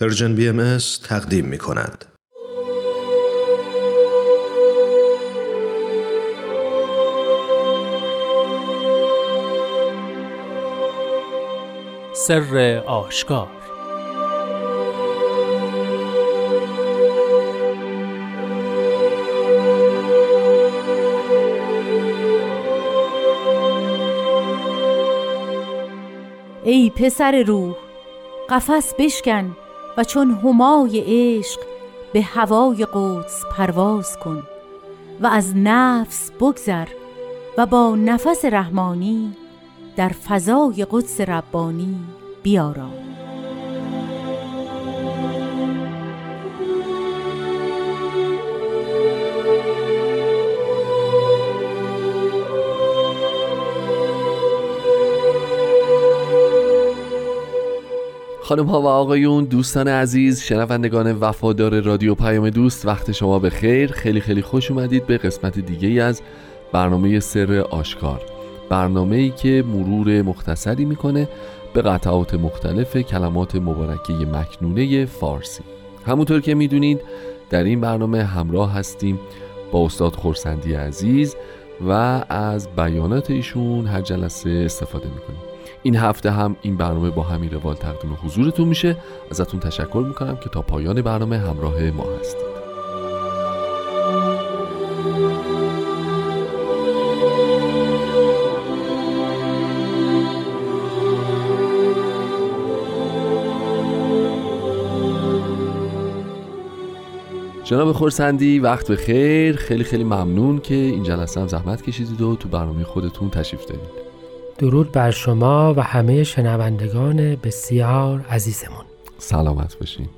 پرژن بی ام تقدیم می کند. سر آشکار ای پسر روح قفس بشکن و چون همای عشق به هوای قدس پرواز کن و از نفس بگذر و با نفس رحمانی در فضای قدس ربانی بیارام خانم ها و آقایون دوستان عزیز شنوندگان وفادار رادیو پیام دوست وقت شما به خیر. خیلی خیلی خوش اومدید به قسمت دیگه از برنامه سر آشکار. برنامه ای که مرور مختصری می‌کنه به قطعات مختلف کلمات مبارکه مکنونه فارسی. همونطور که می‌دونید در این برنامه همراه هستیم با استاد خورسندی عزیز و از بیانات ایشون هر جلسه استفاده می‌کنیم. این هفته هم این برنامه با همین روال تقدیم حضورتون میشه. ازتون تشکر می‌کنم که تا پایان برنامه همراه ما هستید. جناب خورسندی وقت به خیر خیلی خیلی ممنون که این جلسه هم زحمت کشیدید و تو برنامه خودتون تشریف دارید. درود بر شما و همه شنوندگان بسیار عزیزمون. سلامت باشین.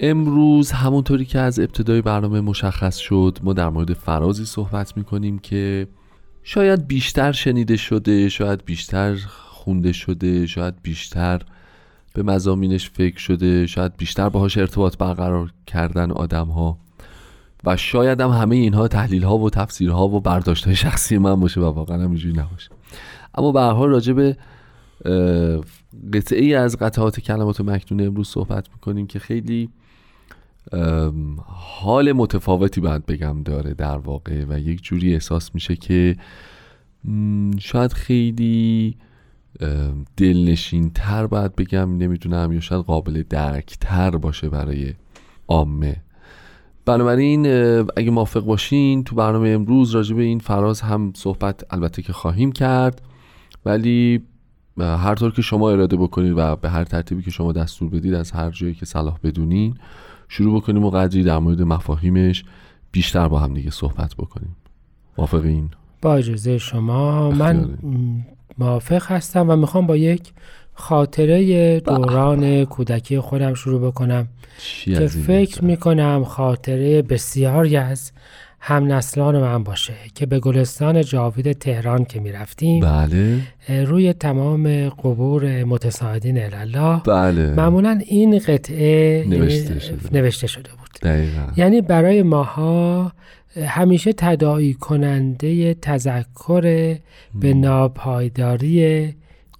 امروز همونطوری که از ابتدای برنامه مشخص شد ما در مورد فرازی صحبت می‌کنیم که شاید بیشتر شنیده شده شاید بیشتر خونده شده شاید بیشتر به مزامینش فکر شده شاید بیشتر باهاش ارتباط برقرار کردن آدم ها و شاید هم همه اینها تحلیل ها و تفسیرها و برداشت های شخصی من باشه و واقعا هم اینجوری نباشه. اما به حال راجع به قطعه ای از قطعات کلمات مکنون امروز صحبت می‌کنیم که خیلی حال متفاوتی باید بگم داره در واقع و یک جوری احساس میشه که شاید خیلی دلنشین تر باید بگم نمی‌دونم یا شاید قابل درک تر باشه برای عامه. بنابراین اگه موافق باشین تو برنامه امروز راجع به این فراز هم صحبت البته که خواهیم کرد. ولی هر طور که شما اراده بکنید و به هر ترتیبی که شما دستور بدید از هر جایی که صلاح بدونین شروع بکنیم و قدری در مورد مفاهیمش بیشتر با هم دیگه صحبت بکنیم. موافقین؟ با اجازه شما. من موافق هستم و می‌خوام با یک خاطره دوران کودکی خودم شروع بکنم که فکر می‌کنم خاطره بسیاری از هم نسلان من باشه که به گلستان جاوید تهران که می‌رفتیم. بله. روی تمام قبور متساعدین الله بله. معمولا این قطعه نوشته شده, نوشته شده بود. دقیقا. یعنی برای ماها همیشه تداعی کننده تذکر به ناپایداری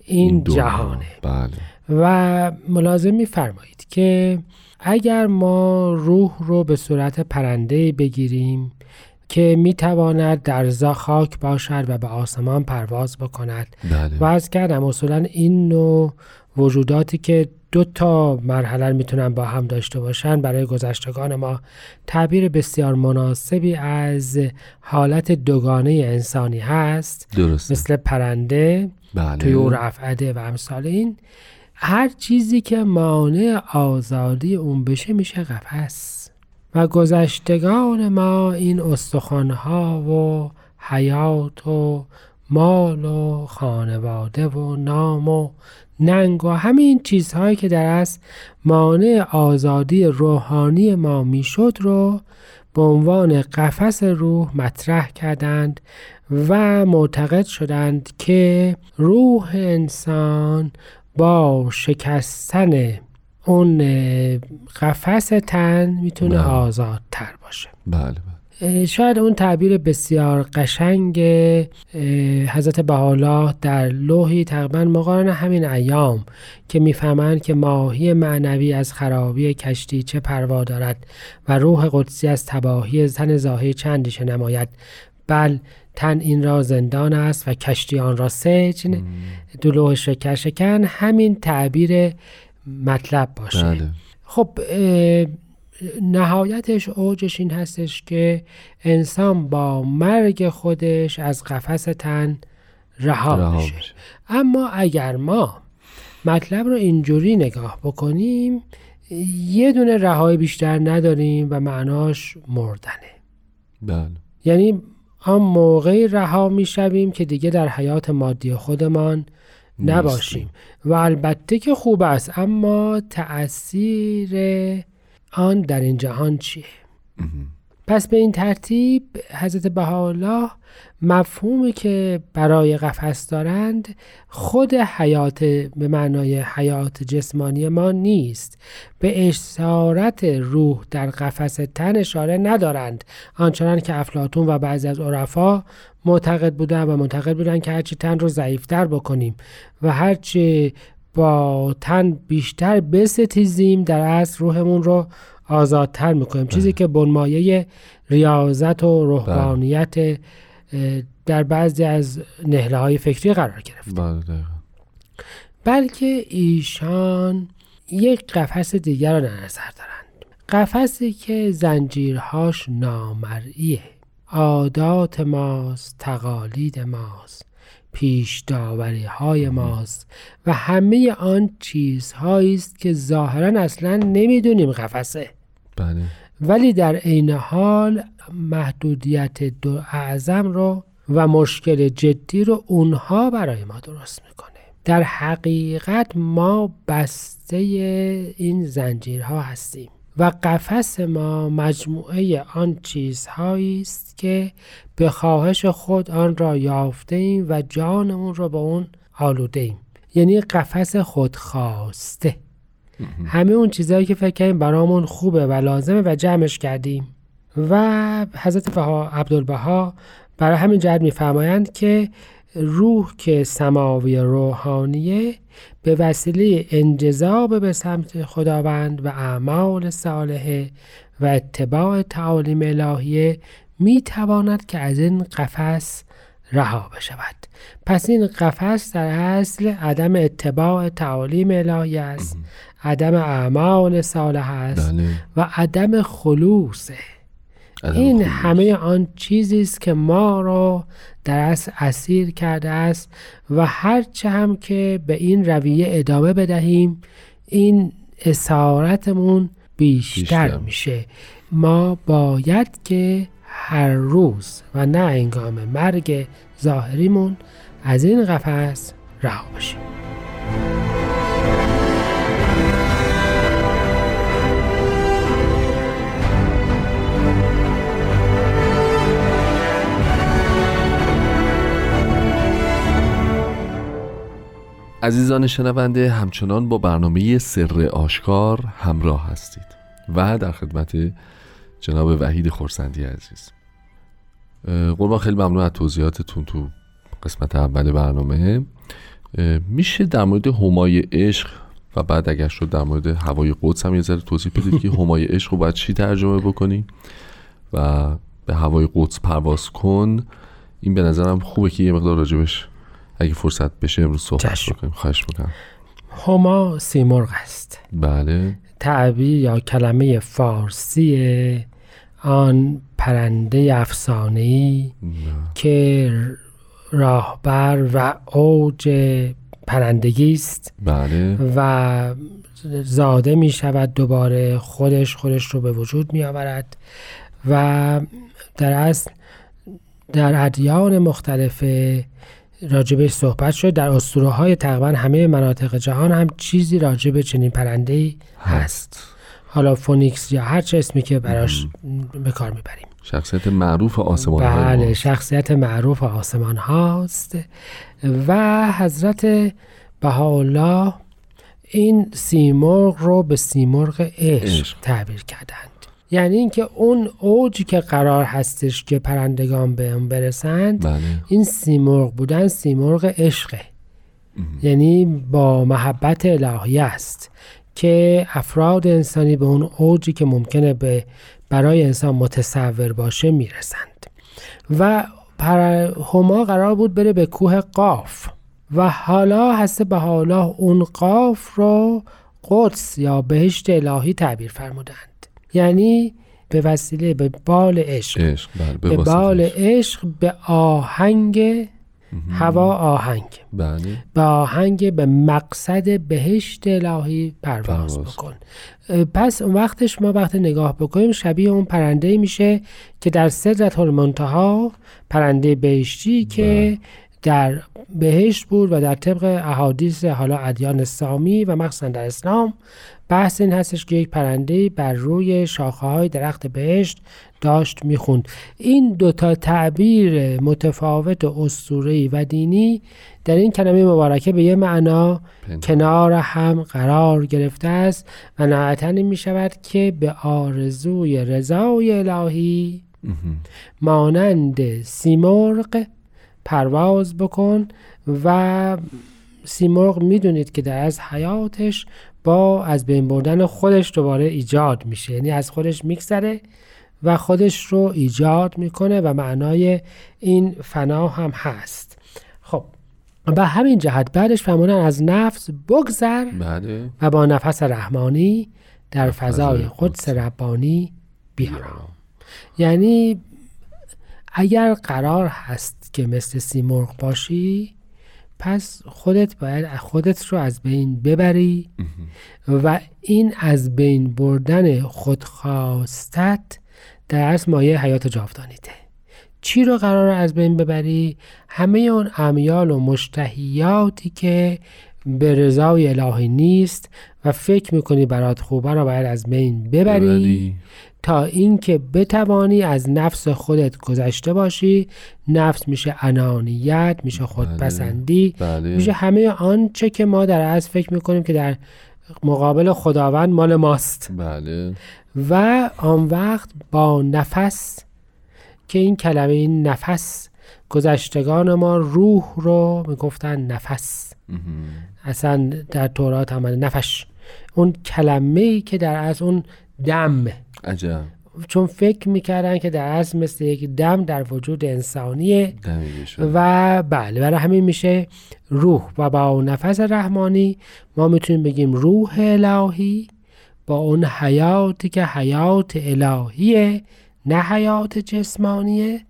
این جهانه. بله. و ملازم میفرمایید که اگر ما روح رو به صورت پرنده بگیریم که می‌تواند در خاک باشد و به آسمان پرواز بکند بله. و از کردم اصولا این نوع وجوداتی که دو تا مرحله می‌تونن با هم داشته باشن برای گذشتگان ما تعبیر بسیار مناسبی از حالت دوگانه انسانی هست درسته. مثل پرنده بله. افعده و امثال این هر چیزی که مانع آزادی اون بشه میشه قفس. و گذشتگان ما این استخوانها و حیات و مال و خانواده و نام و ننگ و همین چیزهایی که در است مانع آزادی روحانی ما می‌شد رو به عنوان قفس روح مطرح کردند و معتقد شدند که روح انسان با شکستن اون قفس تن می‌تونه بله. آزادتر باشه بله, بله. شاید اون تعبیر بسیار قشنگ حضرت بحالا در لوحی تقریبا مقارن همین ایام که می‌فهمند که ماهی معنوی از خرابی کشتی چه پروا دارد و روح قدسی از تباهی تن ظاهری چندیشه نماید بل تن این را زندان است و کشتی آن را سجن. دلوه شکر شکن همین تعبیر مطلب باشه. بله. خب نهایتش اوجش این هستش که انسان با مرگ خودش از قفس تن رها میشه. اما اگر ما مطلب رو اینجوری نگاه بکنیم یه دونه رهایی بیشتر نداریم و معناش مردنه. بله. یعنی آن موقعی رها می‌شویم که دیگه در حیات مادی خودمان نباشیم. و البته که خوب است. اما تأثیر آن در این جهان چیه؟ پس به این ترتیب حضرت بهاءالله مفهومی که برای قفس دارند خود حیات به معنای حیات جسمانی ما نیست. به اشارت روح در قفس تن اشاره ندارند. آنچنان که افلاتون و بعضی از عرفا معتقد بودن و معتقد بودن که هرچی تن رو ضعیفتر بکنیم و هرچی با تن بیشتر بستیزیم در اصل روحمون رو آزادتر می‌کنیم. چیزی که بنمایه ریاضت و روحانیت اه، در بعضی از نهله های فکری قرار گرفت بله. بلکه ایشان یک قفس دیگر را در نظر دارند. قفسی که زنجیرهاش نامرئیه. عادات ماست تقالید ماست. پیش داوری های ماست و همه آن چیزهایی است که ظاهرا اصلا نمی‌دونیم قفسه. بله. ولی در عین حال محدودیت دو اعظم رو و مشکل جدی رو اونها برای ما درست می‌کنه. در حقیقت ما بسته این زنجیرها هستیم. و قفس ما مجموعه آن چیزهایی است که به خواهش خود آن را یافته ایم و جانمون را به اون آلوده ایم یعنی قفس خودخواسته. همه اون چیزهایی که فکر کردیم برامون خوبه و لازمه و جمعش کردیم. و حضرت بها عبدالبها برای همین جهت میفرمایند که روح که سماوی روحانیه به وسیله انجذاب به سمت خداوند و اعمال صالحه و اتباع تعالیم الهیه می تواند که از این قفس رها بشود. پس این قفس در اصل عدم اتباع تعالیم الهی است عدم اعمال صالح است بله. و عدم خلوصه. این. همه آن چیزی است که ما را در اصل اسیر کرده است و هرچه هم که به این رویه ادامه بدهیم این اسارتمون بیشتر, بیشتر. میشه ما باید که هر روز و نه انگام مرگ ظاهریمون از این قفس رها بشیم عزیزان شنونده همچنان با برنامه سر آشکار همراه هستید و در خدمت جناب وحید خورسندی عزیز. قربان خیلی ممنون از توضیحاتتون تو قسمت اول برنامه. میشه در مورد همای عشق و بعد اگر شد در مورد هوای قدس هم یه ذره توضیح بدید که همای عشق رو باید چی ترجمه بکنیم و به هوای قدس پرواز کن. این به نظرم خوبه که یه مقدار راجبش اگه فرصت بشه امروز صحبت. بکنیم. خواهش می‌کنم. هما سیمرغ است. بله. تعبیر یا کلمه فارسی آن پرنده افسانه‌ای که راهبر و اوج پرندگی است بله. و زاده می شود دوباره خودش خودش رو به وجود می آورد و در اصل در ادیان مختلف راجبش صحبت شد. در اسطوره های تقریبا همه مناطق جهان هم چیزی راجب چنین پرنده هست. هست حالا phoenix یا هر چه اسمی که براش به کار می‌بریم. شخصیت معروف آسمان بله شخصیت معروف آسمان هاست و حضرت بهاءالله این سیمرغ رو به سیمرغ عشق. تعبیر کردند یعنی اینکه اون اوجی که قرار هستش که پرندگان به اون برسند بله. این سیمرغ بودن سیمرغ عشقه. یعنی با محبت الهی است که افراد انسانی به اون اوجی که ممکنه به برای انسان متصور باشه می‌رسند. و پر هما قرار بود بره به کوه قاف. و حالا هست به حالا اون قاف رو قدس یا بهشت الهی تعبیر فرمودند. یعنی به وسیله به بال عشق. عشق بله به به بال. عشق. به آهنگ هوا آهنگ. بله. به آهنگ به مقصد بهشت الهی پرواز. بکن. پس اون وقتش ما وقت نگاه بکنیم شبیه اون پرنده میشه که در صدرت المنتها پرنده بهشتی که در بهشت بود و در طبق احادیث حالا ادیان سامی و مخصوصا در اسلام بحث این هستش که یک پرنده بر روی شاخه های درخت بهشت داشت می‌خوند این دوتا تعبیر متفاوت اسطوره‌ای و دینی در این کلمه مبارکه به یه معنا. کنار هم قرار گرفته است و نهایتا می شود که به آرزوی رضای الهی. مانند سیمرغ پرواز بکن و سیمرغ می‌دونید که در از حیاتش با از بین بردن خودش دوباره ایجاد میشه. یعنی از خودش میگذره و خودش رو ایجاد می‌کنه و معنای این فنا هم هست. خب به همین جهت بعدش فرمودن از نفس بگذر بله. و با نفس رحمانی در فضای قدس. قدس ربانی بیارام یعنی اگر قرار هست که مثل سیمرغ باشی پس خودت باید خودت رو از بین ببری و این از بین بردن خودخواستت در اصل مایه حیات جاودانیته. چی رو قرار از بین ببری؟ همه اون امیال و مشتهیاتی که به رضای الهی نیست و فکر می‌کنی برات خوبه رو باید از بین ببری ببری. تا اینکه بتوانی از نفس خودت گذشته باشی. نفس میشه انانیت میشه خودپسندی. بله. میشه همه آنچه که ما در از فکر می‌کنیم که در مقابل خداوند مال ماست. بله. و آن وقت با نفس که این کلمه این نفس گذشتگان ما روح رو می‌گفتن نفس. اصلا در تورات هم نفش. اون کلمه ای که در از اون دم. عجب. چون فکر می‌کردن که در اصل مثل یک دم در وجود انسانیه. و بله برای همین میشه روح. و با نفس رحمانی ما می‌تونیم بگیم روح الهی با اون حیاتی که حیات الهیه نه حیات جسمانیه.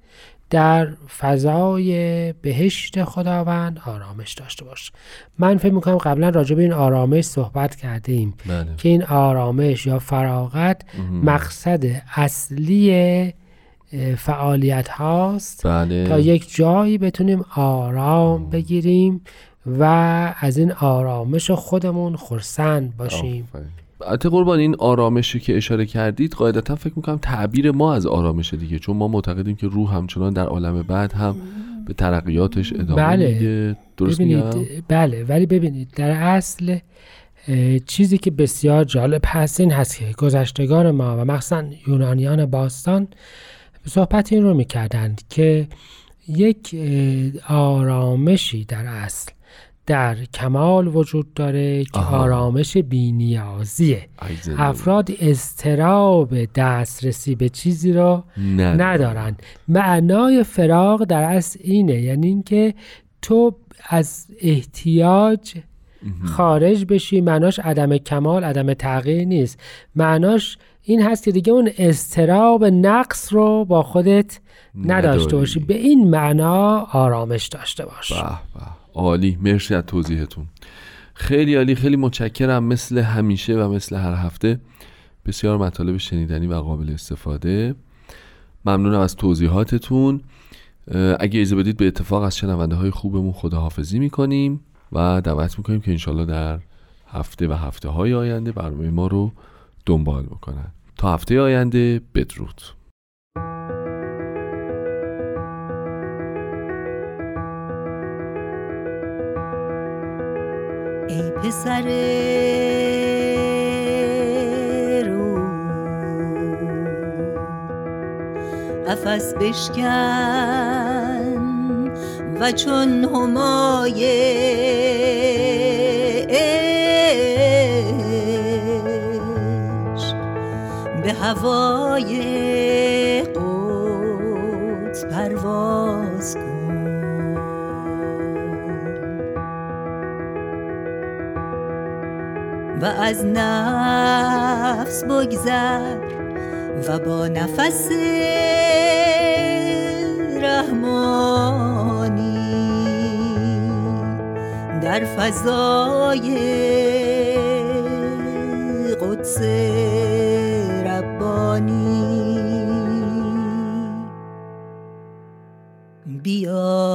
در فضای بهشت خداوند آرامش داشته باش. من فکر می‌کنم قبلا راجع به این آرامش صحبت کردیم بله. که این آرامش یا فراغت مقصد اصلی فعالیت هاست. بله. تا یک جایی بتونیم آرام بگیریم و از این آرامش خودمون خرسند باشیم. آفرین. البته قربان این آرامشی که اشاره کردید قاعدتا فکر می‌کنم تعبیر ما از آرامش دیگه چون ما معتقدیم که روح همچنان در عالم بعد هم به ترقیاتش ادامه بله. میده. درست ببینید میگم؟ بله. ولی ببینید در اصل چیزی که بسیار جالب هست این هست که گذشتگان ما و مخصوصا یونانیان باستان صحبت این رو می‌کردند که یک آرامشی در اصل در کمال وجود داره که آها. آرامش بینیازیه. افراد استراب دسترسی به چیزی را نه ندارن. معنای فراغ در اصل اینه یعنی اینکه تو از احتیاج خارج بشی معناش عدم کمال عدم تغییر نیست. معناش این هست که دیگه اون استراب نقص رو با خودت نداشته. باشی. به این معنا آرامش داشته باش. به به. عالی. مرسی از توضیحتون. خیلی عالی. خیلی متشکرم. مثل همیشه و مثل هر هفته. بسیار مطالب شنیدنی و قابل استفاده. ممنونم از توضیحاتتون. اگه اجازه بدید به اتفاق از شنونده های خوبمون خداحافظی می‌کنیم و دعوت می‌کنیم که انشالله در هفته و هفته های آینده برنامه ما رو دنبال بکنن. تا هفته آینده بدرود. پسر رو. قفس بشکن و چون همای به هوای قدس پرواز کن. با از نفس بگذر و با نفس رحمانی در فضای قدس ربانی. بیا.